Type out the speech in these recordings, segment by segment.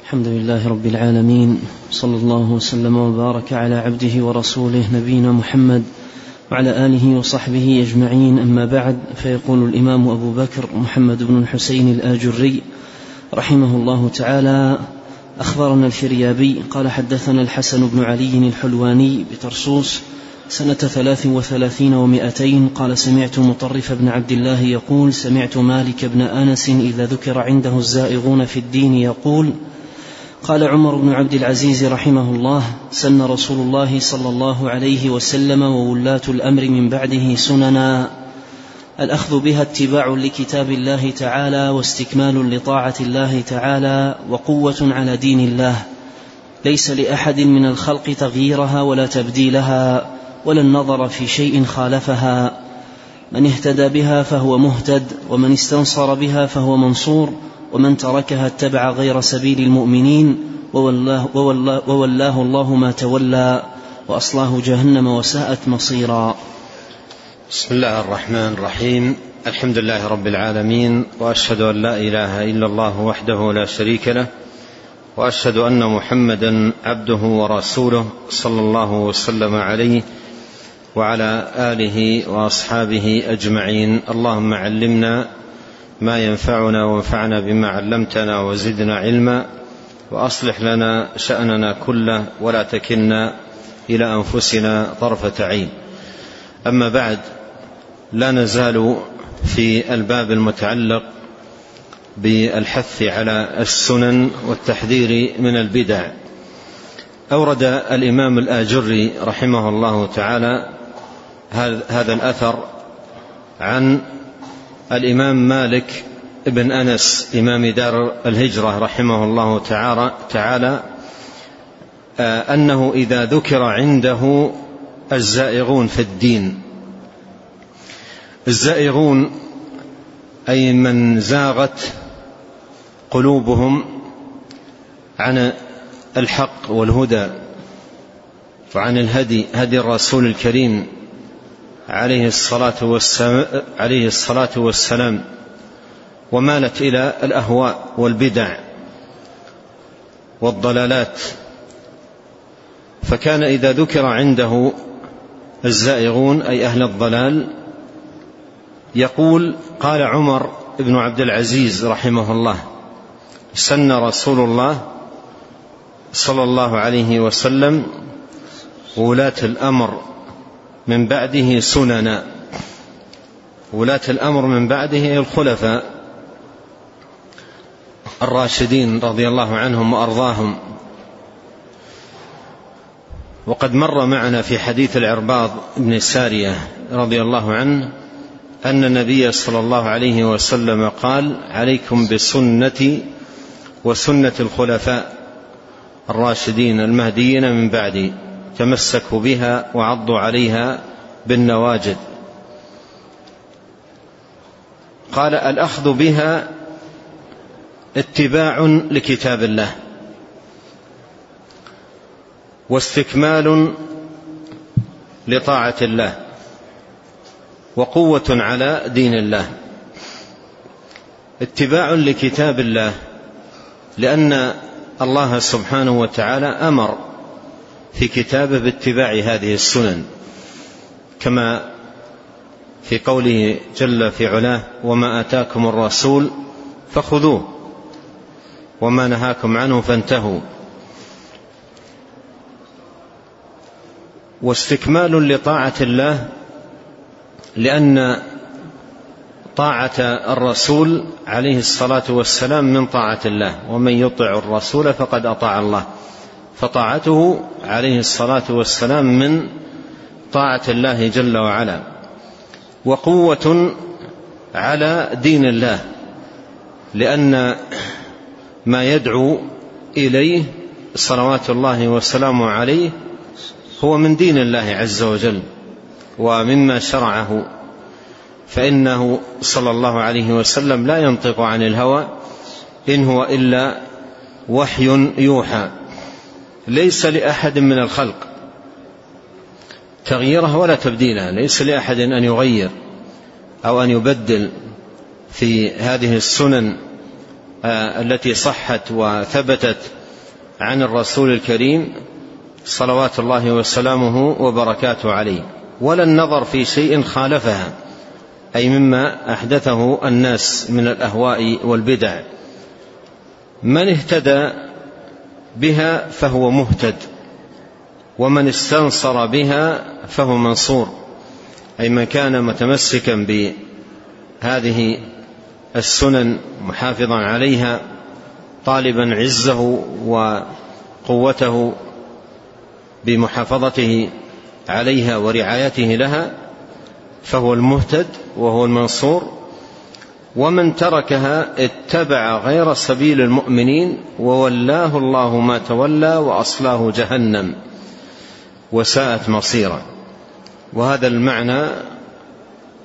الحمد لله رب العالمين صلى الله وسلم وبارك على عبده ورسوله نبينا محمد وعلى آله وصحبه أجمعين. أما بعد فيقول الإمام أبو بكر محمد بن الحسين الآجري رحمه الله تعالى أخبرنا الفريابي قال حدثنا الحسن بن علي الحلواني بترسوس سنة ثلاث وثلاثين ومائتين قال سمعت مطرف بن عبد الله يقول سمعت مالك بن أنس إذا ذكر عنده الزائغون في الدين يقول قال عمر بن عبد العزيز رحمه الله سن رسول الله صلى الله عليه وسلم وولاة الأمر من بعده سننا. الأخذ بها اتباع لكتاب الله تعالى واستكمال لطاعة الله تعالى وقوة على دين الله. ليس لأحد من الخلق تغييرها ولا تبديلها ولا النظر في شيء خالفها. من اهتدى بها فهو مهتد ومن استنصر بها فهو منصور ومن تركها اتبع غير سبيل المؤمنين وولاه, وولاه, وولاه الله ما تولى وأصلاه جهنم وساءت مصيرا. بسم الله الرحمن الرحيم. الحمد لله رب العالمين وأشهد أن لا إله إلا الله وحده لا شريك له وأشهد أن محمدا عبده ورسوله صلى الله وسلم عليه وعلى آله وأصحابه أجمعين. اللهم علمنا ما ينفعنا وانفعنا بما علمتنا وزدنا علما وأصلح لنا شأننا كله ولا تكلنا إلى أنفسنا طرفة عين. أما بعد لا نزال في الباب المتعلق بالحث على السنن والتحذير من البدع. أورد الإمام الآجري رحمه الله تعالى هذا الأثر عن الإمام مالك بن أنس إمام دار الهجرة رحمه الله تعالى, تعالى أنه إذا ذكر عنده الزائغون في الدين. الزائغون أي من زاغت قلوبهم عن الحق والهدى وعن الهدي هدي الرسول الكريم عليه الصلاة والسلام, عليه الصلاة والسلام ومالت إلى الأهواء والبدع والضلالات. فكان إذا ذكر عنده الزائغون أي أهل الضلال يقول قال عمر بن عبد العزيز رحمه الله سن رسول الله صلى الله عليه وسلم ولاة الأمر من بعده سننا ولاة الأمر من بعده الخلفاء الراشدين رضي الله عنهم وأرضاهم. وقد مر معنا في حديث العرباض بن سارية رضي الله عنه أن النبي صلى الله عليه وسلم قال عليكم بسنتي وسنة الخلفاء الراشدين المهديين من بعدي. تمسكوا بها وعضوا عليها بالنواجد. قال الأخذ بها اتباع لكتاب الله. واستكمال لطاعة الله. وقوة على دين الله. اتباع لكتاب الله. لأن الله سبحانه وتعالى أمر في كتابه باتباع هذه السنن كما في قوله جل في علاه وما آتاكم الرسول فخذوه وما نهاكم عنه فانتهوا. واستكمال لطاعة الله لأن طاعة الرسول عليه الصلاة والسلام من طاعة الله ومن يطع الرسول فقد أطاع الله فطاعته عليه الصلاة والسلام من طاعة الله جل وعلا وقوة على دين الله لأن ما يدعو إليه صلوات الله وسلامه عليه هو من دين الله عز وجل ومما شرعه فإنه صلى الله عليه وسلم لا ينطق عن الهوى إن هو إلا وحي يوحى. ليس لأحد من الخلق تغييرها ولا تبديلها ليس لأحد أن يغير أو أن يبدل في هذه السنن آه، التي صحت وثبتت عن الرسول الكريم صلوات الله وسلامه وبركاته عليه. ولا النظر في شيء خالفها أي مما أحدثه الناس من الأهواء والبدع. من اهتدى بها فهو مهتد ومن استنصر بها فهو منصور. أي من كان متمسكا بهذه السنن محافظا عليها طالبا عزه وقوته بمحافظته عليها ورعايته لها فهو المهتد وهو المنصور. ومن تركها اتبع غير سبيل المؤمنين وولاه الله ما تولى وأصلاه جهنم وساءت مصيرا. وهذا المعنى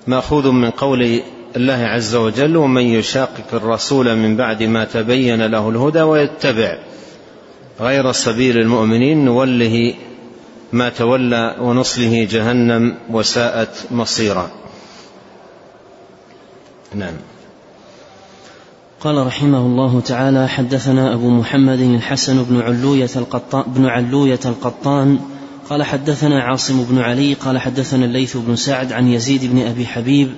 مأخوذ من قول الله عز وجل ومن يشاقق الرسول من بعد ما تبين له الهدى ويتبع غير سبيل المؤمنين نوله ما تولى ونصله جهنم وساءت مصيرا. نعم. قال رحمه الله تعالى حدثنا أبو محمد الحسن بن علوية القطان, بن علوية القطان قال حدثنا عاصم بن علي قال حدثنا الليث بن سعد عن يزيد بن أبي حبيب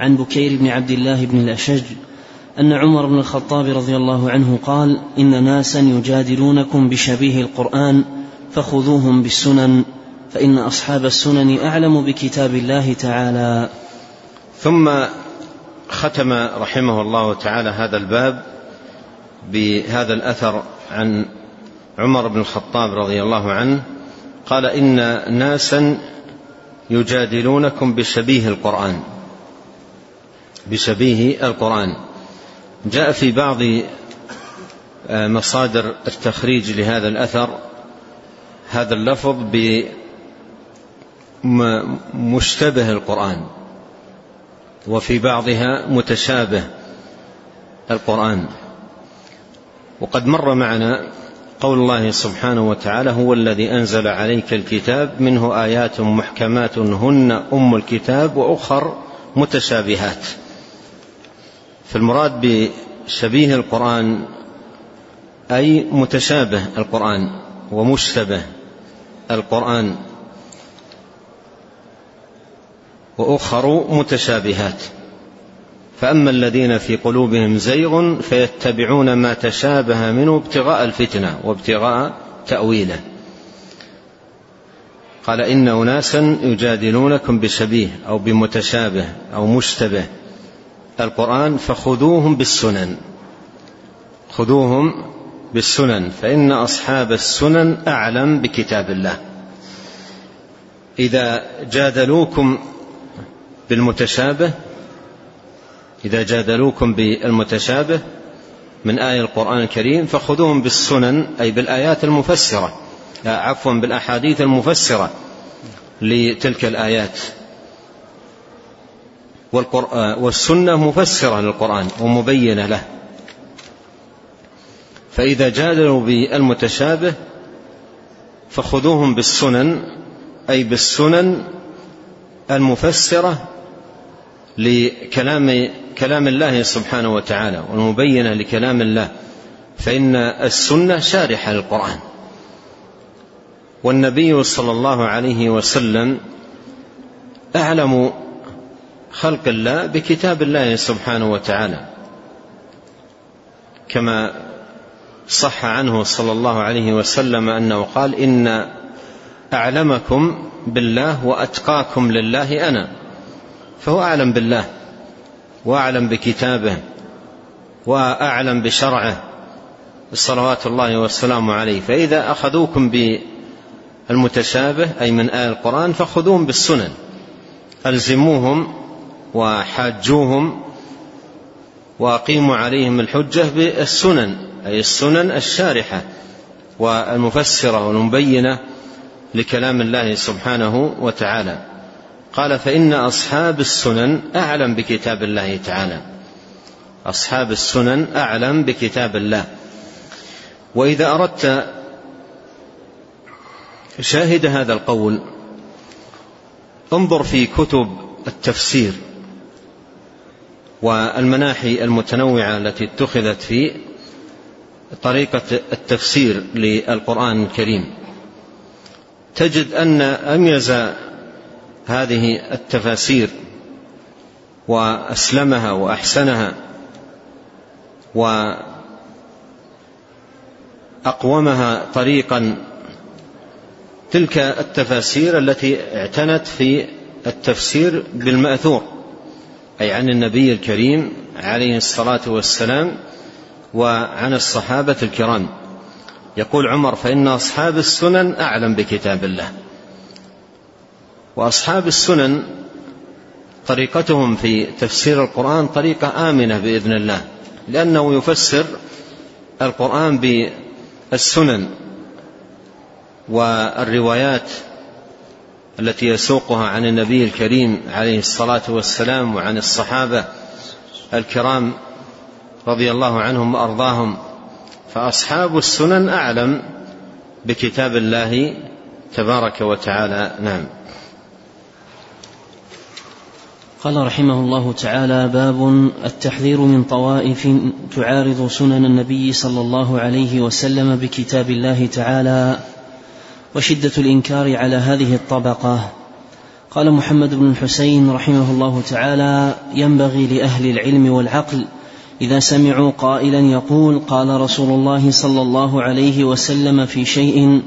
عن بكير بن عبد الله بن الأشج أن عمر بن الخطاب رضي الله عنه قال إن ناسا يجادلونكم بشبيه القرآن فخذوهم بالسنن فإن أصحاب السنن أعلم بكتاب الله تعالى. ثم ختم رحمه الله تعالى هذا الباب بهذا الأثر عن عمر بن الخطاب رضي الله عنه قال إن ناسا يجادلونكم بشبيه القرآن. بشبيه القرآن. جاء في بعض آه، مصادر التخريج لهذا الأثر هذا اللفظ بمشتبه القرآن. وفي بعضها متشابه القرآن. وقد مر معنا قول الله سبحانه وتعالى هو الذي أنزل عليك الكتاب منه آيات محكمات هن أم الكتاب وأخر متشابهات. فالمراد بشبيه القرآن أي متشابه القرآن ومشتبه القرآن. وأخر متشابهات. فأما الذين في قلوبهم زيغ فيتبعون ما تشابه منه ابتغاء الفتنة وابتغاء تأويله. قال إن أناسا يجادلونكم بشبيه أو بمتشابه أو مشتبه. القرآن فخذوهم بالسنن. خذوهم بالسنن. فإن أصحاب السنن أعلم بكتاب الله. إذا جادلوكم بالمتشابه إذا جادلوكم بالمتشابه من آية القرآن الكريم فخذوهم بالسنن أي بالآيات المفسرة عفوا بالأحاديث المفسرة لتلك الآيات. والسنة مفسرة للقرآن ومبينة له. فإذا جادلوا بالمتشابه فخذوهم بالسنن أي بالسنن المفسرة لكلام كلام الله سبحانه وتعالى والمبينة لكلام الله فإن السنة شارحة للقرآن. والنبي صلى الله عليه وسلم أعلم خلق الله بكتاب الله سبحانه وتعالى كما صح عنه صلى الله عليه وسلم أنه قال إن أعلمكم بالله وأتقاكم لله أنا. فهو أعلم بالله وأعلم بكتابه وأعلم بشرعه صلوات الله والسلام عليه. فإذا أخذوكم بالمتشابه أي من إيه القرآن فخذوهم بالسنن. ألزموهم وحاجوهم وأقيموا عليهم الحجة بالسنن أي السنن الشارحة والمفسرة والمبينة لكلام الله سبحانه وتعالى. قال فإن أصحاب السنن أعلم بكتاب الله تعالى. أصحاب السنن أعلم بكتاب الله. وإذا أردت شاهد هذا القول انظر في كتب التفسير والمناحي المتنوعة التي اتخذت في طريقة التفسير للقرآن الكريم. تجد أن أميز هذه التفاسير وأسلمها وأحسنها وأقومها طريقا تلك التفاسير التي اعتنت في التفسير بالمأثور أي عن النبي الكريم عليه الصلاة والسلام وعن الصحابة الكرام. يقول عمر فإن أصحاب السنن أعلم بكتاب الله. وأصحاب السنن طريقتهم في تفسير القرآن طريقة آمنة بإذن الله لأنه يفسر القرآن بالسنن والروايات التي يسوقها عن النبي الكريم عليه الصلاة والسلام وعن الصحابة الكرام رضي الله عنهم وأرضاهم. فأصحاب السنن أعلم بكتاب الله تبارك وتعالى. نعم. قال رحمه الله تعالى باب التحذير من طوائف تعارض سنن النبي صلى الله عليه وسلم بكتاب الله تعالى وشدة الإنكار على هذه الطبقة. قال محمد بن الحسين رحمه الله تعالى ينبغي لأهل العلم والعقل إذا سمعوا قائلا يقول قال رسول الله صلى الله عليه وسلم في شيء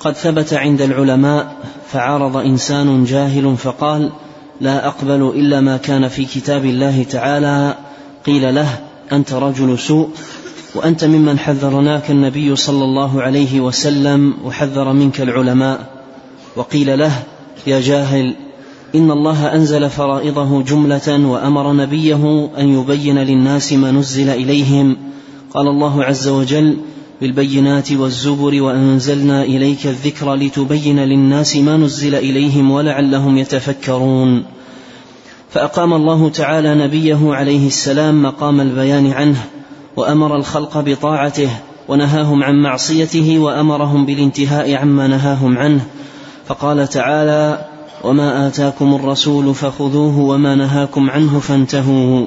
قد ثبت عند العلماء فعارض إنسان جاهل فقال لا أقبل إلا ما كان في كتاب الله تعالى. قيل له أنت رجل سوء وأنت ممن حذرناك النبي صلى الله عليه وسلم وحذر منك العلماء. وقيل له يا جاهل إن الله أنزل فرائضه جملة وأمر نبيه أن يبين للناس ما نزل إليهم. قال الله عز وجل بالبينات والزبر وأنزلنا إليك الذكر لتبين للناس ما نزل إليهم ولعلهم يتفكرون. فأقام الله تعالى نبيه عليه السلام مقام البيان عنه وأمر الخلق بطاعته ونهاهم عن معصيته وأمرهم بالانتهاء عما نهاهم عنه. فقال تعالى وما آتاكم الرسول فخذوه وما نهاكم عنه فانتهوا.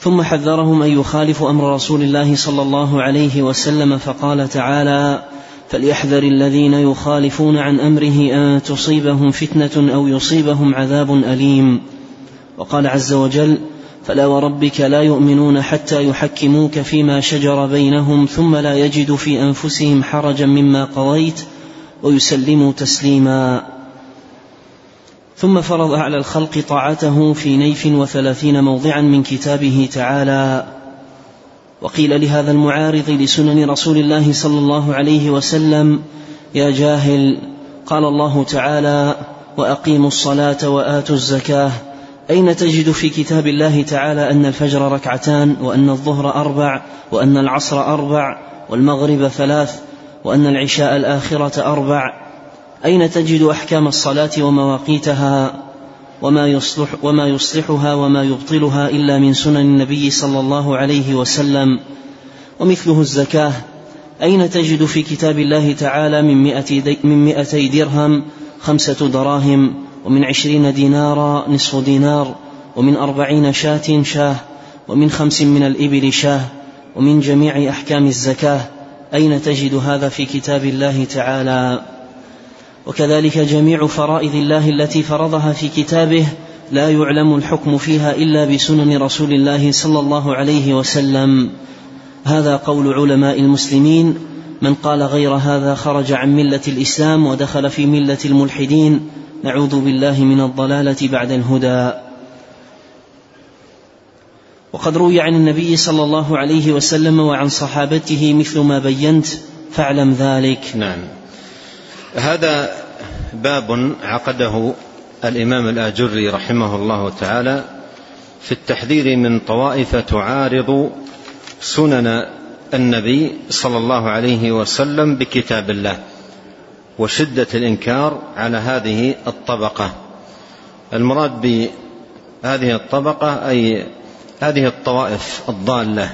ثم حذرهم أن يخالفوا أمر رسول الله صلى الله عليه وسلم فقال تعالى فليحذر الذين يخالفون عن أمره أن تصيبهم فتنة أو يصيبهم عذاب أليم. وقال عز وجل فلا وربك لا يؤمنون حتى يحكموك فيما شجر بينهم ثم لا يجدوا في أنفسهم حرجا مما قضيت ويسلموا تسليما. ثم فرض على الخلق طاعته في نيف وثلاثين موضعا من كتابه تعالى. وقيل لهذا المعارض لسنن رسول الله صلى الله عليه وسلم يا جاهل قال الله تعالى وأقيموا الصلاة وآتوا الزكاة. أين تجد في كتاب الله تعالى أن الفجر ركعتان وأن الظهر أربع وأن العصر أربع والمغرب ثلاث وأن العشاء الآخرة أربع؟ أين تجد أحكام الصلاة ومواقيتها وما يصلح وما يصلحها وما يبطلها إلا من سنن النبي صلى الله عليه وسلم؟ ومثله الزكاة. أين تجد في كتاب الله تعالى من مئة من مئتي درهم خمسة دراهم ومن عشرين دينارا نصف دينار ومن أربعين شاة شاة ومن خمس من الإبل شاة ومن جميع أحكام الزكاة. أين تجد هذا في كتاب الله تعالى؟ وكذلك جميع فرائض الله التي فرضها في كتابه لا يعلم الحكم فيها إلا بسنن رسول الله صلى الله عليه وسلم. هذا قول علماء المسلمين. من قال غير هذا خرج عن ملة الإسلام ودخل في ملة الملحدين. نعوذ بالله من الضلالة بعد الهدى. وقد روي عن النبي صلى الله عليه وسلم وعن صحابته مثل ما بينت. فاعلم ذلك. نعم. هذا باب عقده الإمام الآجري رحمه الله تعالى في التحذير من طوائف تعارض سنن النبي صلى الله عليه وسلم بكتاب الله وشدة الإنكار على هذه الطبقة. المراد بهذه الطبقة أي هذه الطوائف الضالة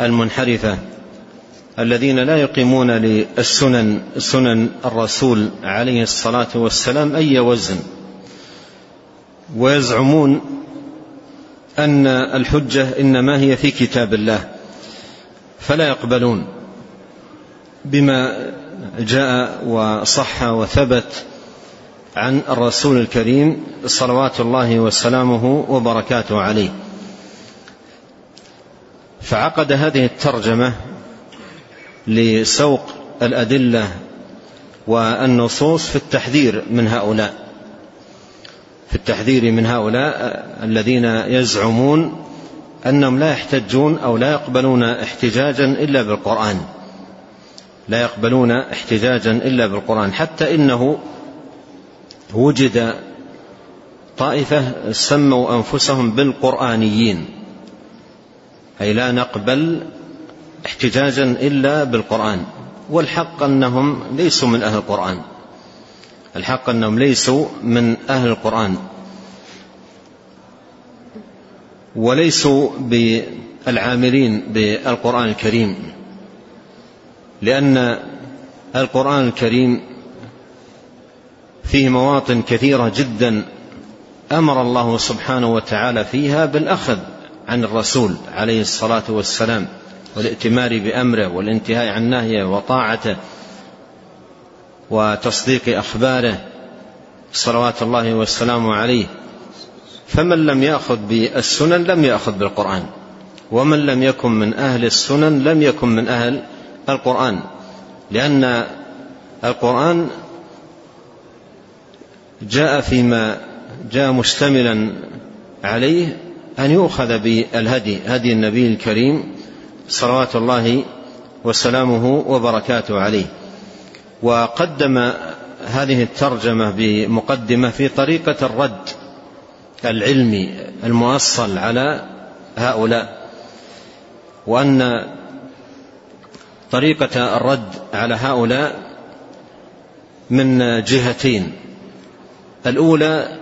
المنحرفة. الذين لا يقيمون للسنن سنن الرسول عليه الصلاة والسلام أي وزن. ويزعمون أن الحجة إنما هي في كتاب الله فلا يقبلون بما جاء وصح وثبت عن الرسول الكريم صلوات الله وسلامه وبركاته عليه. فعقد هذه الترجمة لسوق الأدلة والنصوص في التحذير من هؤلاء في التحذير من هؤلاء الذين يزعمون أنهم لا يحتجون أو لا يقبلون احتجاجا إلا بالقرآن لا يقبلون احتجاجا إلا بالقرآن حتى إنه وجد طائفة سموا أنفسهم بالقرآنيين أي لا نقبل احتجاجا إلا بالقرآن والحق أنهم ليسوا من أهل القرآن. الحق أنهم ليسوا من أهل القرآن وليسوا بالعاملين بالقرآن الكريم. لأن القرآن الكريم فيه مواطن كثيرة جدا أمر الله سبحانه وتعالى فيها بالأخذ عن الرسول عليه الصلاة والسلام. والائتمار بأمره والانتهاء عن نهيه وطاعته وتصديق أخباره صلوات الله والسلام عليه. فمن لم يأخذ بالسنن لم يأخذ بالقرآن ومن لم يكن من أهل السنن لم يكن من أهل القرآن لأن القرآن جاء فيما جاء مشتملا عليه أن يؤخذ بالهدي هدي النبي الكريم صلوات الله وسلامه وبركاته عليه. وقدم هذه الترجمة بمقدمة في طريقة الرد العلمي المؤصل على هؤلاء وأن طريقة الرد على هؤلاء من جهتين. الأولى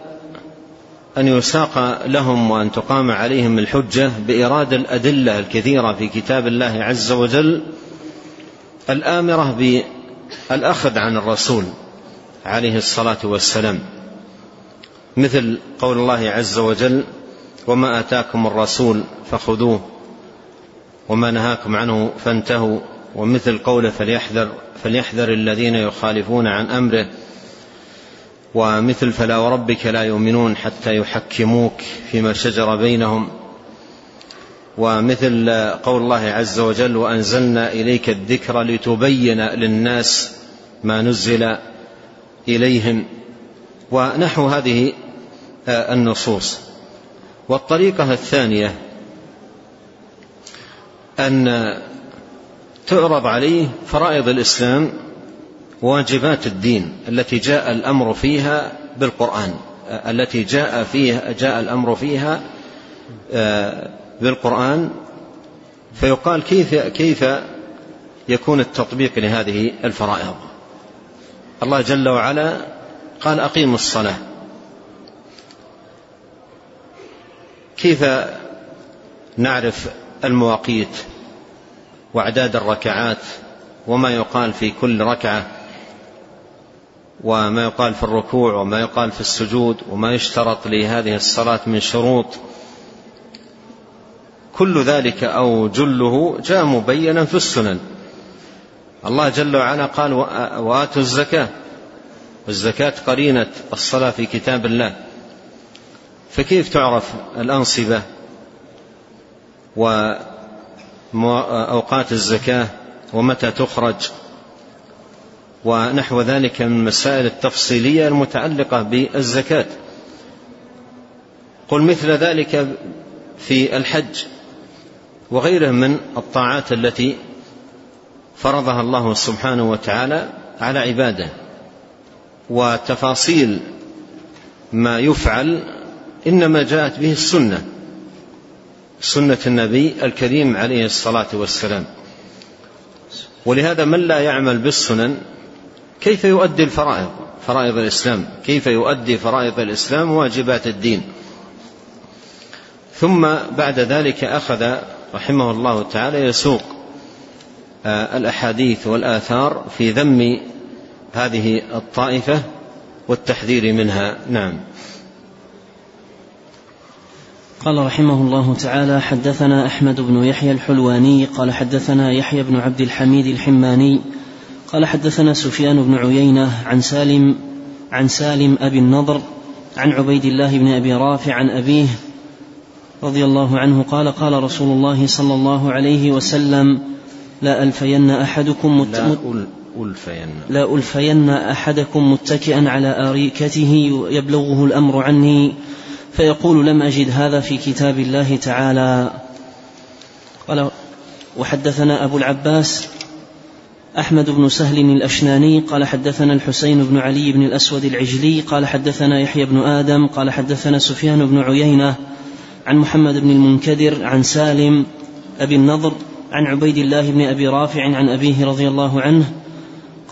أن يساق لهم وأن تقام عليهم الحجة بايراد الأدلة الكثيرة في كتاب الله عز وجل الآمرة بالأخذ عن الرسول عليه الصلاة والسلام. مثل قول الله عز وجل وما آتاكم الرسول فخذوه وما نهاكم عنه فانتهوا. ومثل قوله فليحذر فليحذر الذين يخالفون عن أمره ومثل فلا وربك لا يؤمنون حتى يحكموك فيما شجر بينهم. ومثل قول الله عز وجل وأنزلنا إليك الذكر لتبين للناس ما نزل إليهم. ونحو هذه النصوص. والطريقة الثانية أن تعرض عليه فرائض الإسلام واجبات الدين التي جاء الأمر فيها بالقرآن التي جاء فيها جاء الأمر فيها بالقرآن. فيقال كيف كيف يكون التطبيق لهذه الفرائض؟ الله جل وعلا قال أقيموا الصلاة. كيف نعرف المواقيت وأعداد الركعات وما يقال في كل ركعة؟ وما يقال في الركوع وما يقال في السجود وما يشترط لهذه الصلاة من شروط. كل ذلك أو جله جاء مبينا في السنن. الله جل وعلا قال وآتوا الزكاة. والزكاة قرينة الصلاة في كتاب الله. فكيف تعرف الأنصبة وأوقات الزكاة ومتى تخرج؟ ونحو ذلك من المسائل التفصيلية المتعلقة بالزكاة. قل مثل ذلك في الحج وغيره من الطاعات التي فرضها الله سبحانه وتعالى على عباده وتفاصيل ما يفعل إنما جاءت به السنة سنة النبي الكريم عليه الصلاة والسلام. ولهذا من لا يعمل بالسنن كيف يؤدي الفرائض؟ فرائض الإسلام. كيف يؤدي فرائض الإسلام واجبات الدين؟ ثم بعد ذلك أخذ رحمه الله تعالى يسوق آه، الأحاديث والآثار في ذم هذه الطائفة والتحذير منها. نعم. قال رحمه الله تعالى حدثنا أحمد بن يحيى الحلواني قال حدثنا يحيى بن عبد الحميد الحماني قال حدثنا سفيان بن عيينة عن سالم عن سالم أبي النضر عن عبيد الله بن أبي رافع عن أبيه رضي الله عنه قال قال رسول الله صلى الله عليه وسلم لا ألفين أحدكم مت... لا ألفين. لا ألفين أحدكم متكئا على أريكته يبلغه الأمر عني فيقول لم أجد هذا في كتاب الله تعالى. قال وحدثنا أبو العباس أحمد بن سهل الأشناني قال حدثنا الحسين بن علي بن الأسود العجلي قال حدثنا يحيى بن آدم قال حدثنا سفيان بن عيينة عن محمد بن المنكدر عن سالم أبي النضر عن عبيد الله بن أبي رافع عن أبيه رضي الله عنه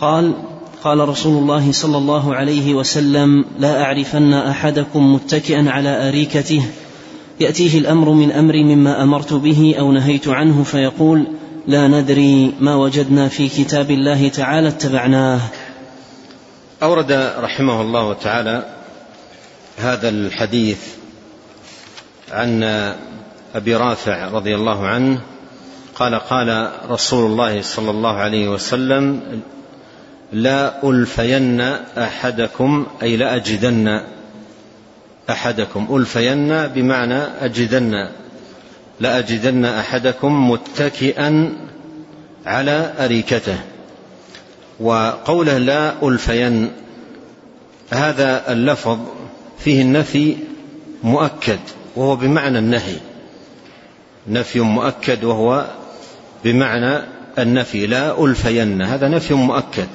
قال قال رسول الله صلى الله عليه وسلم لا أعرفن أحدكم متكئا على أريكته. يأتيه الأمر من أمر مما أمرت به أو نهيت عنه فيقول لا ندري ما وجدنا في كتاب الله تعالى اتبعناه. أورد رحمه الله تعالى هذا الحديث عن أبي رافع رضي الله عنه. قال قال رسول الله صلى الله عليه وسلم لا ألفين أحدكم أي لأجدن أحدكم ألفين بمعنى أجدن لأجدن أحدكم متكئا على أريكته. وقوله لا ألفين هذا اللفظ فيه النفي مؤكد وهو بمعنى النهي. نفي مؤكد وهو بمعنى النفي لا ألفين هذا نفي مؤكد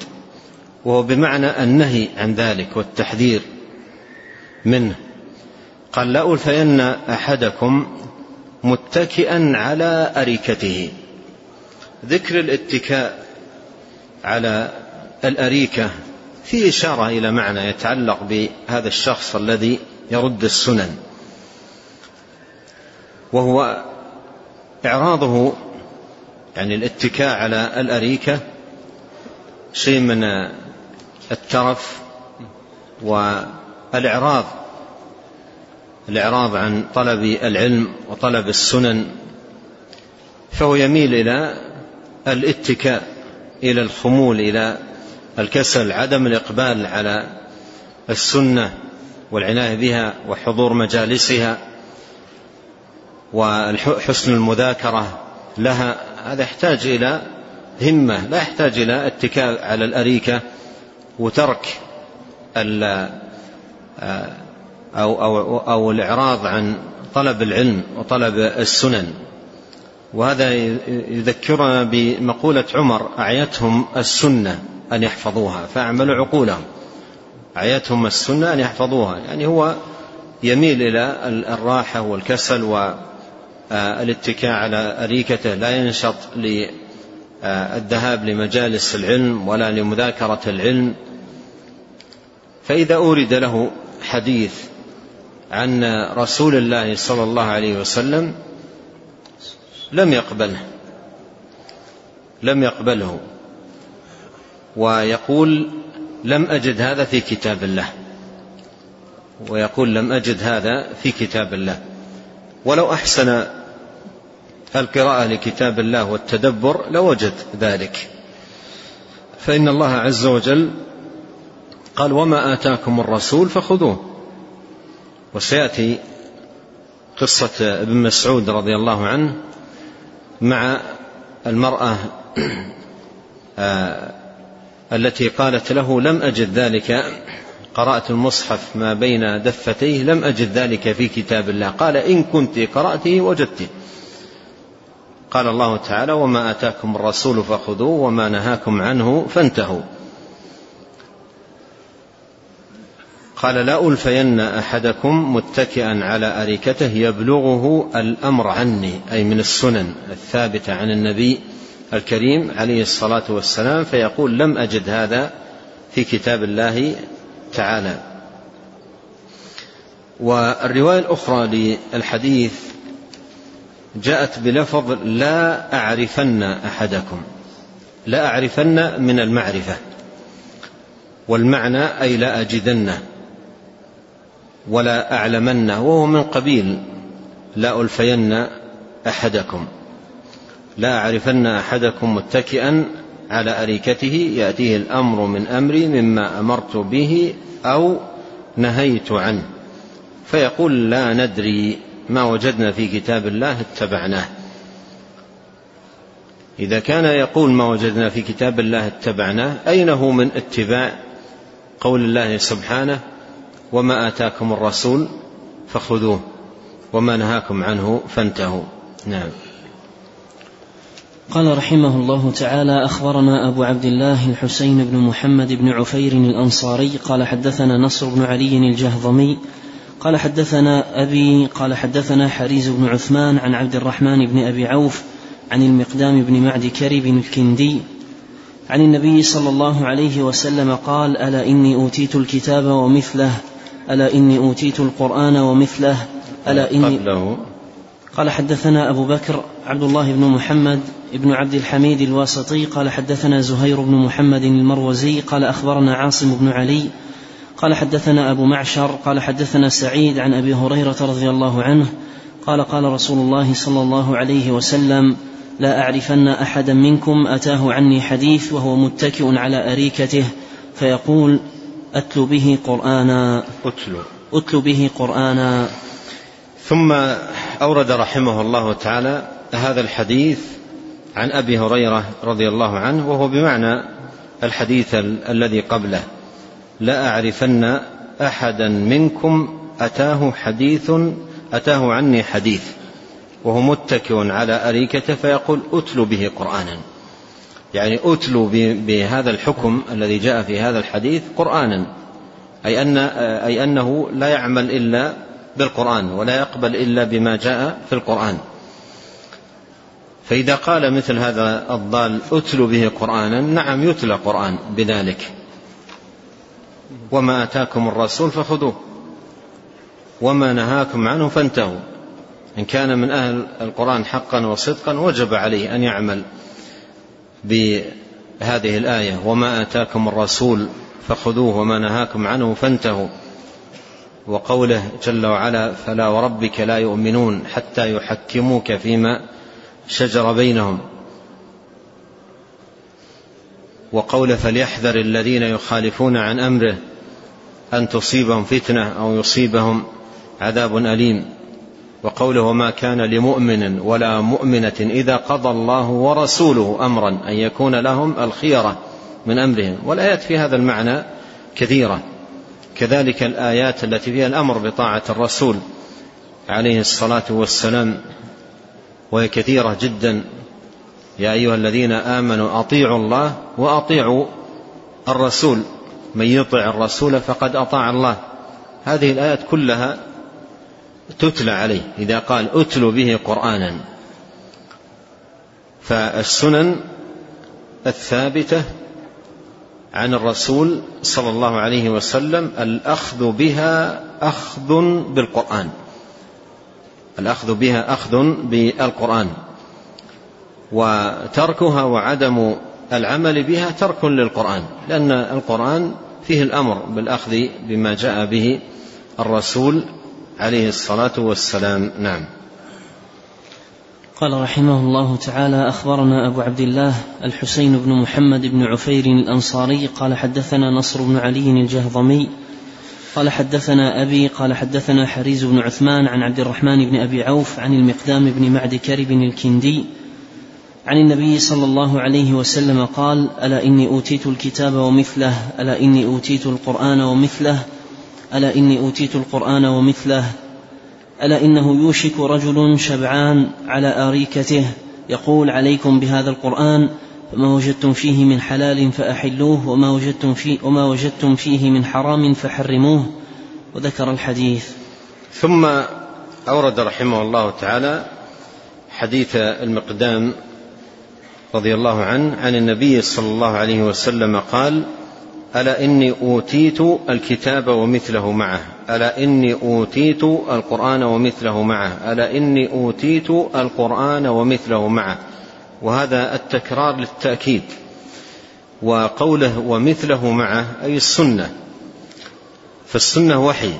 وهو بمعنى النهي عن ذلك والتحذير منه. قال لا ألفين أحدكم متكئا على أريكته. ذكر الاتكاء على الأريكة في إشارة إلى معنى يتعلق بهذا الشخص الذي يرد السنن وهو إعراضه يعني الاتكاء على الأريكة شيء من الترف والإعراض الإعراض عن طلب العلم وطلب السنن فهو يميل إلى الاتكاء إلى الخمول إلى الكسل عدم الإقبال على السنة والعناية بها وحضور مجالسها وحسن المذاكرة لها. هذا يحتاج إلى همة لا يحتاج إلى اتكاء على الأريكة وترك أو, أو, أو الإعراض عن طلب العلم وطلب السنن. وهذا يذكرنا بمقولة عمر أعيتهم السنة أن يحفظوها فأعملوا عقولهم. أعيتهم السنة أن يحفظوها. يعني هو يميل إلى الراحة والكسل والاتكاء على أريكته. لا ينشط للذهاب لمجالس العلم ولا لمذاكرة العلم. فإذا أورد له حديث عن رسول الله صلى الله عليه وسلم لم يقبله لم يقبله ويقول لم أجد هذا في كتاب الله ويقول لم أجد هذا في كتاب الله. ولو أحسن القراءة لكتاب الله والتدبر لوجد ذلك. فإن الله عز وجل قال وما آتاكم الرسول فخذوه. وسيأتي قصة ابن مسعود رضي الله عنه مع المرأة آه، التي قالت له لم أجد ذلك قرأت المصحف ما بين دفتيه لم أجد ذلك في كتاب الله. قال إن كنت قرأته وجدته. قال الله تعالى وما آتاكم الرسول فخذوه وما نهاكم عنه فانتهوا. قال لا ألفين أحدكم متكئا على أريكته يبلغه الأمر عني أي من السنن الثابتة عن النبي الكريم عليه الصلاة والسلام فيقول لم أجد هذا في كتاب الله تعالى. والرواية الأخرى للحديث جاءت بلفظ لا أعرفن أحدكم لا أعرفن من المعرفة. والمعنى أي لا أجدنه ولا أعلمنه وهو من قبيل لا ألفين أحدكم لا أعرفن أحدكم متكئا على أريكته يأتيه الأمر من أمري مما أمرت به أو نهيت عنه. فيقول لا ندري ما وجدنا في كتاب الله اتبعناه. إذا كان يقول ما وجدنا في كتاب الله اتبعناه أين هو من اتباع قول الله سبحانه؟ وما آتاكم الرسول فخذوه وما نهاكم عنه فانتهوا. نعم. قال رحمه الله تعالى أخبرنا أبو عبد الله الحسين بن محمد بن عفير الأنصاري قال حدثنا نصر بن علي الجهضمي قال حدثنا أبي قال حدثنا حريز بن عثمان عن عبد الرحمن بن أبي عوف عن المقدام بن معد كرب الكندي عن النبي صلى الله عليه وسلم قال ألا إني أوتيت الكتاب ومثله ألا إني أوتيت القرآن ومثله؟ ألا إني قبله. قال حدثنا أبو بكر عبد الله بن محمد بن عبد الحميد الواسطي قال حدثنا زهير بن محمد المروزي قال أخبرنا عاصم بن علي قال حدثنا أبو معشر قال حدثنا سعيد عن أبي هريرة رضي الله عنه قال قال رسول الله صلى الله عليه وسلم لا أعرفن أحدا منكم أتاه عني حديث وهو متكئ على أريكته فيقول أتل به قرآنا. أتل أتل به قرآنا. ثم أورد رحمه الله تعالى هذا الحديث عن أبي هريرة رضي الله عنه وهو بمعنى الحديث الذي قبله. لا أعرفن أحدا منكم أتاه حديث أتاه عني حديث وهو متكئ على أريكته فيقول أتل به قرآنا. يعني أتل بهذا الحكم الذي جاء في هذا الحديث قرآنا. أي, أن أي أنه لا يعمل إلا بالقرآن ولا يقبل إلا بما جاء في القرآن. فإذا قال مثل هذا الضال أتل به قرآنا نعم يتلى قرآن بذلك. وما آتاكم الرسول فخذوه. وما نهاكم عنه فانتهوا. إن كان من أهل القرآن حقا وصدقا وجب عليه أن يعمل. بهذه الآية وما آتاكم الرسول فخذوه وما نهاكم عنه فانتهوا. وقوله جل وعلا فلا وربك لا يؤمنون حتى يحكموك فيما شجر بينهم. وقوله فليحذر الذين يخالفون عن أمره أن تصيبهم فتنة أو يصيبهم عذاب أليم. وقوله وما كان لمؤمن ولا مؤمنة إذا قضى الله ورسوله أمرا أن يكون لهم الخيرة من أمرهم. والآيات في هذا المعنى كثيرة. كذلك الآيات التي فيها الأمر بطاعة الرسول عليه الصلاة والسلام وهي كثيرة جدا. يا أيها الذين آمنوا أطيعوا الله وأطيعوا الرسول. من يطع الرسول فقد أطاع الله. هذه الآيات كلها تتلى عليه إذا قال أتلوا به قرآنا. فالسنن الثابتة عن الرسول صلى الله عليه وسلم الأخذ بها أخذ بالقرآن. الأخذ بها أخذ بالقرآن. وتركها وعدم العمل بها ترك للقرآن لأن القرآن فيه الأمر بالأخذ بما جاء به الرسول عليه الصلاة والسلام. نعم. قال رحمه الله تعالى أخبرنا أبو عبد الله الحسين بن محمد بن عفير الأنصاري قال حدثنا نصر بن علي الجهضمي قال حدثنا أبي قال حدثنا حريز بن عثمان عن عبد الرحمن بن أبي عوف عن المقدام بن معد كرب الكندي عن النبي صلى الله عليه وسلم قال ألا إني أوتيت الكتاب ومثله ألا إني أوتيت القرآن ومثله ألا إني أوتيت القرآن ومثله؟ ألا إنه يوشك رجل شبعان على أريكته يقول عليكم بهذا القرآن فما وجدتم فيه من حلال فأحلوه وما وجدتم فيه وما وجدتم فيه من حرام فحرموه. وذكر الحديث. ثم أورد رحمه الله تعالى حديث المقدام رضي الله عنه عن النبي صلى الله عليه وسلم قال ألا إني أوتيت الكتاب ومثله معه؟ ألا إني أوتيت القرآن ومثله معه؟ ألا إني أوتيت القرآن ومثله معه؟ وهذا التكرار للتأكيد. وقوله ومثله معه أي السنة. فالسنة وحي.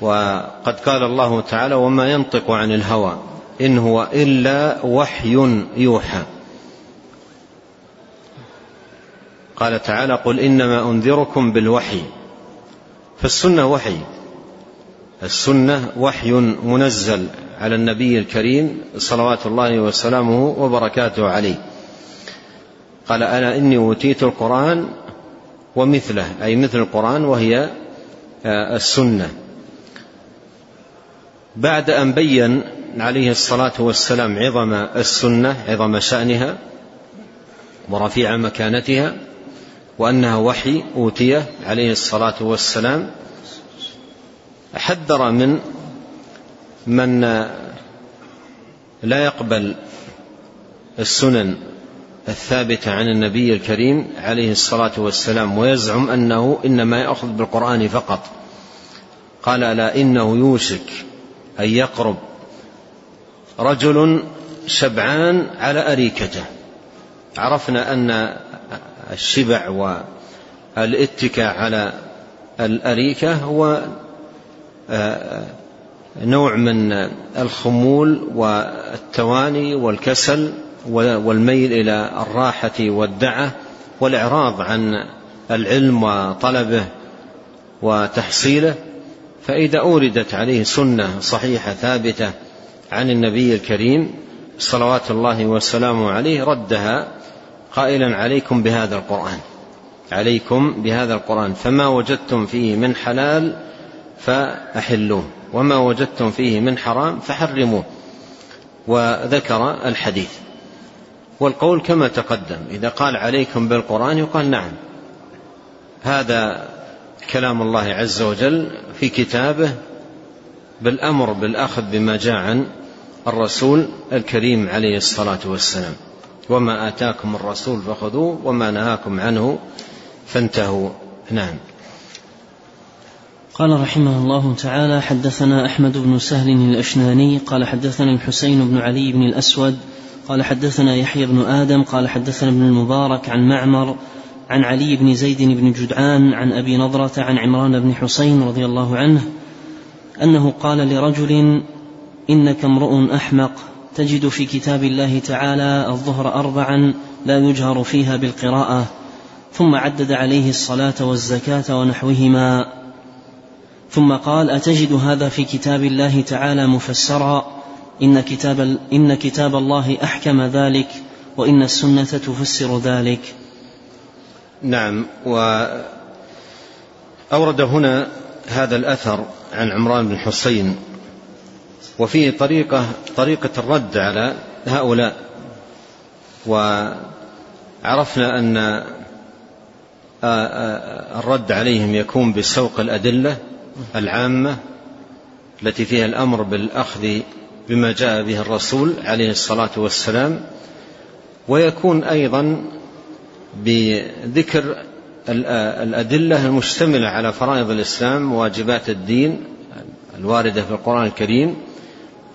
وقد قال الله تعالى وما ينطق عن الهوى إن هو إلا وحي يوحى. قال تعالى قل إنما أنذركم بالوحي. فالسنة وحي. السنة وحي منزل على النبي الكريم صلوات الله وسلامه وبركاته عليه. قال أنا إني أوتيت القرآن ومثله أي مثل القرآن وهي آه، السنة. بعد أن بين عليه الصلاة والسلام عظم السنة عظم شأنها ورفيع مكانتها وأنها وحي أوتية عليه الصلاة والسلام حذر من من لا يقبل السنن الثابتة عن النبي الكريم عليه الصلاة والسلام ويزعم أنه إنما يأخذ بالقرآن فقط. قال لا إنه يوشك أن يقرب رجل شبعان على أريكته. عرفنا أن الشبع والاتكاء على الأريكة هو آه، نوع من الخمول والتواني والكسل والميل إلى الراحة والدعة والإعراض عن العلم وطلبه وتحصيله. فإذا أوردت عليه سنة صحيحة ثابتة عن النبي الكريم صلوات الله وسلامه عليه ردها قائلا عليكم بهذا القرآن. عليكم بهذا القرآن. فما وجدتم فيه من حلال فأحلوه. وما وجدتم فيه من حرام فحرموه. وذكر الحديث. والقول كما تقدم. إذا قال عليكم بالقرآن يقال نعم. هذا كلام الله عز وجل في كتابه بالأمر بالأخذ بما جاء عن الرسول الكريم عليه الصلاة والسلام. وما آتاكم الرسول فخذوه وما نهاكم عنه فانتهوا. نعم. قال رحمه الله تعالى حدثنا أحمد بن سهل الأشناني قال حدثنا الحسين بن علي بن الأسود قال حدثنا يحيى بن آدم قال حدثنا ابن المبارك عن معمر عن علي بن زيد بن جدعان عن أبي نضرة عن عمران بن حسين رضي الله عنه أنه قال لرجل إنك امرؤ أحمق. تجد في كتاب الله تعالى الظهر أربعا لا يجهر فيها بالقراءة ثم عدد عليه الصلاة والزكاة ونحوهما. ثم قال أتجد هذا في كتاب الله تعالى مفسرا إن كتاب, إن كتاب الله أحكم ذلك وإن السنة تفسر ذلك. نعم وأورد هنا هذا الأثر عن عمران بن حسين وفيه طريقة طريقة الرد على هؤلاء. وعرفنا أن الرد عليهم يكون بسوق الأدلة العامة التي فيها الأمر بالأخذ بما جاء به الرسول عليه الصلاة والسلام ويكون أيضا بذكر الأدلة المشتملة على فرائض الإسلام واجبات الدين الواردة في القرآن الكريم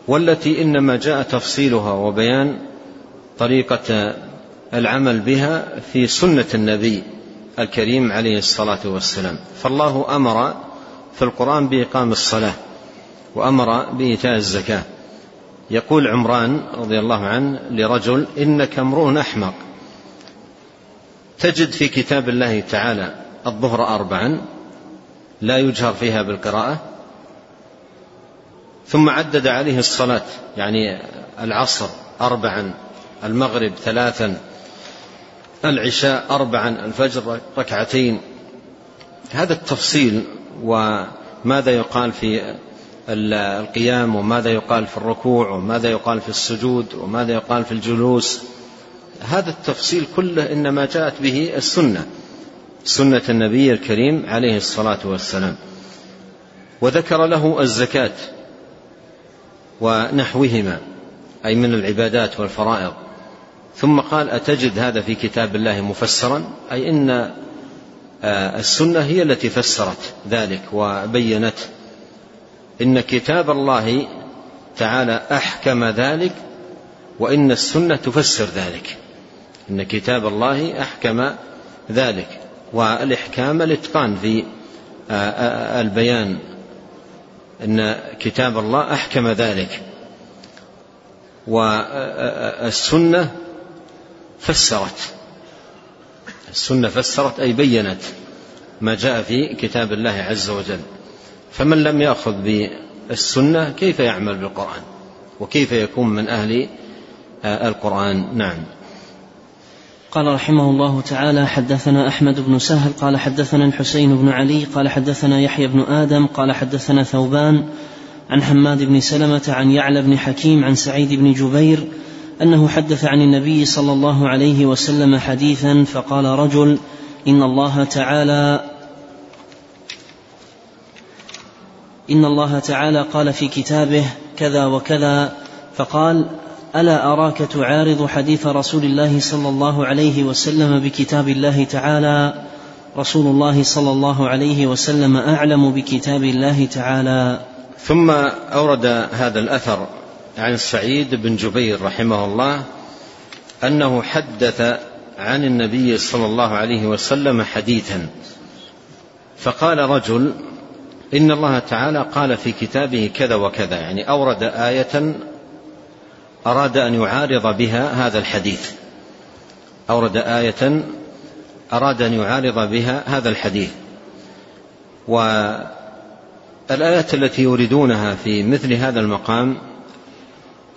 والتي إنما جاء تفصيلها وبيان طريقة العمل بها في سنة النبي الكريم عليه الصلاة والسلام. فالله أمر في القرآن بإقام الصلاة وأمر بإيتاء الزكاة. يقول عمران رضي الله عنه لرجل إنك امرؤ أحمق. تجد في كتاب الله تعالى الظهر أربعا. لا يجهر فيها بالقراءة. ثم عدد عليه الصلاة يعني العصر أربعا المغرب ثلاثا العشاء أربعا الفجر ركعتين. هذا التفصيل وماذا يقال في القيام وماذا يقال في الركوع وماذا يقال في السجود وماذا يقال في الجلوس هذا التفصيل كله إنما جاءت به السنة سنة النبي الكريم عليه الصلاة والسلام. وذكر له الزكاة. ونحوهما أي من العبادات والفرائض. ثم قال أتجد هذا في كتاب الله مفسرا؟ أي إن آه، السنة هي التي فسرت ذلك وبينت إن كتاب الله تعالى أحكم ذلك وإن السنة تفسر ذلك. إن كتاب الله أحكم ذلك. والإحكام الإتقان في آه، آه، البيان أن كتاب الله أحكم ذلك. والسنة فسرت. السنة فسرت أي بينت ما جاء في كتاب الله عز وجل. فمن لم يأخذ بالسنة كيف يعمل بالقرآن؟ وكيف يكون من أهل القرآن؟ نعم. قال رحمه الله تعالى حدثنا أحمد بن سهل قال حدثنا الحسين بن علي قال حدثنا يحيى بن آدم قال حدثنا ثوبان عن حماد بن سلمة عن يعلى بن حكيم عن سعيد بن جبير أنه حدث عن النبي صلى الله عليه وسلم حديثا فقال رجل إن الله تعالى إن الله تعالى قال في كتابه كذا وكذا فقال ألا أراك تعارض حديث رسول الله صلى الله عليه وسلم بكتاب الله تعالى؟ رسول الله صلى الله عليه وسلم أعلم بكتاب الله تعالى. ثم أورد هذا الأثر عن سعيد بن جبير رحمه الله أنه حدث عن النبي صلى الله عليه وسلم حديثا. فقال رجل إن الله تعالى قال في كتابه كذا وكذا يعني أورد آية أراد أن يعارض بها هذا الحديث. أورد آية أراد أن يعارض بها هذا الحديث. والآيات التي يريدونها في مثل هذا المقام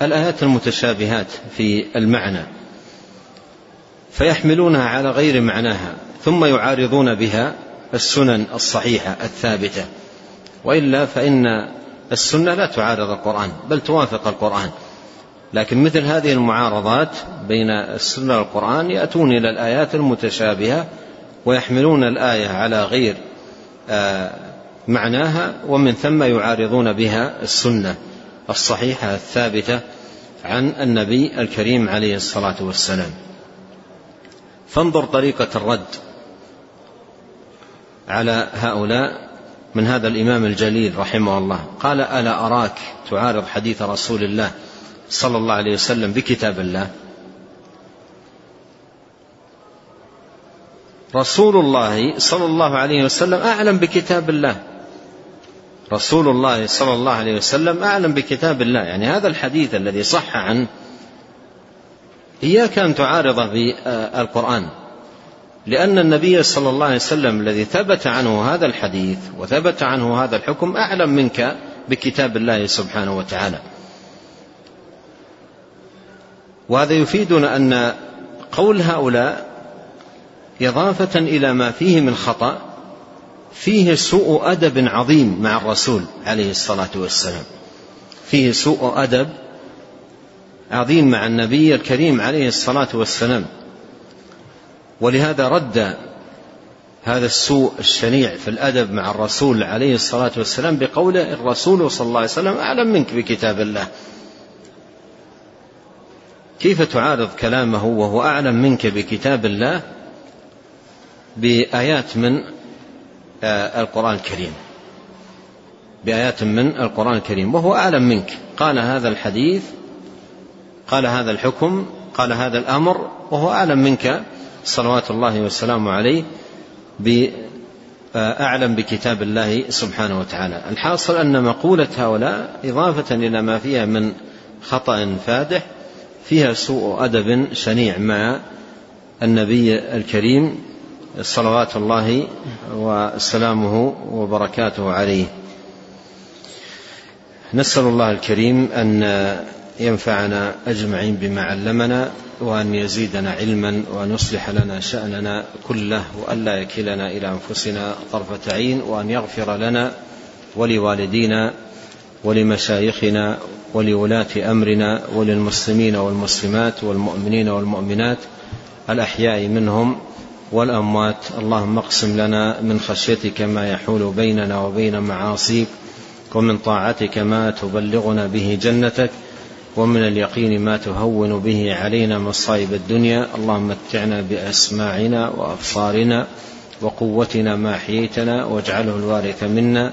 الآيات المتشابهات في المعنى. فيحملونها على غير معناها ثم يعارضون بها السنن الصحيحة الثابتة. وإلا فإن السنة لا تعارض القرآن بل توافق القرآن. لكن مثل هذه المعارضات بين السنة والقرآن يأتون إلى الآيات المتشابهة ويحملون الآية على غير آه، معناها ومن ثم يعارضون بها السنة الصحيحة الثابتة عن النبي الكريم عليه الصلاة والسلام. فانظر طريقة الرد على هؤلاء من هذا الإمام الجليل رحمه الله. قال ألا أراك؟ تعارض حديث رسول الله. صلى الله عليه وسلم بكتاب الله. رسول الله صلى الله عليه وسلم أعلم بكتاب الله. رسول الله صلى الله عليه وسلم أعلم بكتاب الله. يعني هذا الحديث الذي صح عنه إياك أن تعارضه بالقران لأن النبي صلى الله عليه وسلم الذي ثبت عنه هذا الحديث وثبت عنه هذا الحكم أعلم منك بكتاب الله سبحانه وتعالى. وهذا يفيدنا أن قول هؤلاء إضافة إلى ما فيه من خطأ فيه سوء أدب عظيم مع الرسول عليه الصلاة والسلام. فيه سوء أدب عظيم مع النبي الكريم عليه الصلاة والسلام. ولهذا رد هذا السوء الشنيع في الأدب مع الرسول عليه الصلاة والسلام بقوله الرسول صلى الله عليه وسلم أعلم منك بكتاب الله. كيف تعارض كلامه وهو أعلم منك بكتاب الله بآيات من آه، القرآن الكريم؟ بآيات من القرآن الكريم وهو أعلم منك. قال هذا الحديث قال هذا الحكم قال هذا الأمر وهو أعلم منك صلوات الله وسلامه عليه أعلم بكتاب الله سبحانه وتعالى. الحاصل أن مقولة هؤلاء إضافة إلى ما فيها من خطأ فادح فيها سوء أدب شنيع مع النبي الكريم صلوات الله وسلامه وبركاته عليه. نسأل الله الكريم أن ينفعنا أجمعين بما علمنا وأن يزيدنا علما وأن يصلح لنا شأننا كله وأن لا يكلنا إلى أنفسنا طرفة عين وأن يغفر لنا ولوالدينا ولمشايخنا ولولاة أمرنا وللمسلمين والمسلمات والمؤمنين والمؤمنات الأحياء منهم والأموات. اللهم اقسم لنا من خشيتك ما يحول بيننا وبين معاصيك ومن طاعتك ما تبلغنا به جنتك ومن اليقين ما تهون به علينا مصائب الدنيا. اللهم متعنا بأسماعنا وأبصارنا وقوتنا ما أحييتنا واجعله الوارث منا.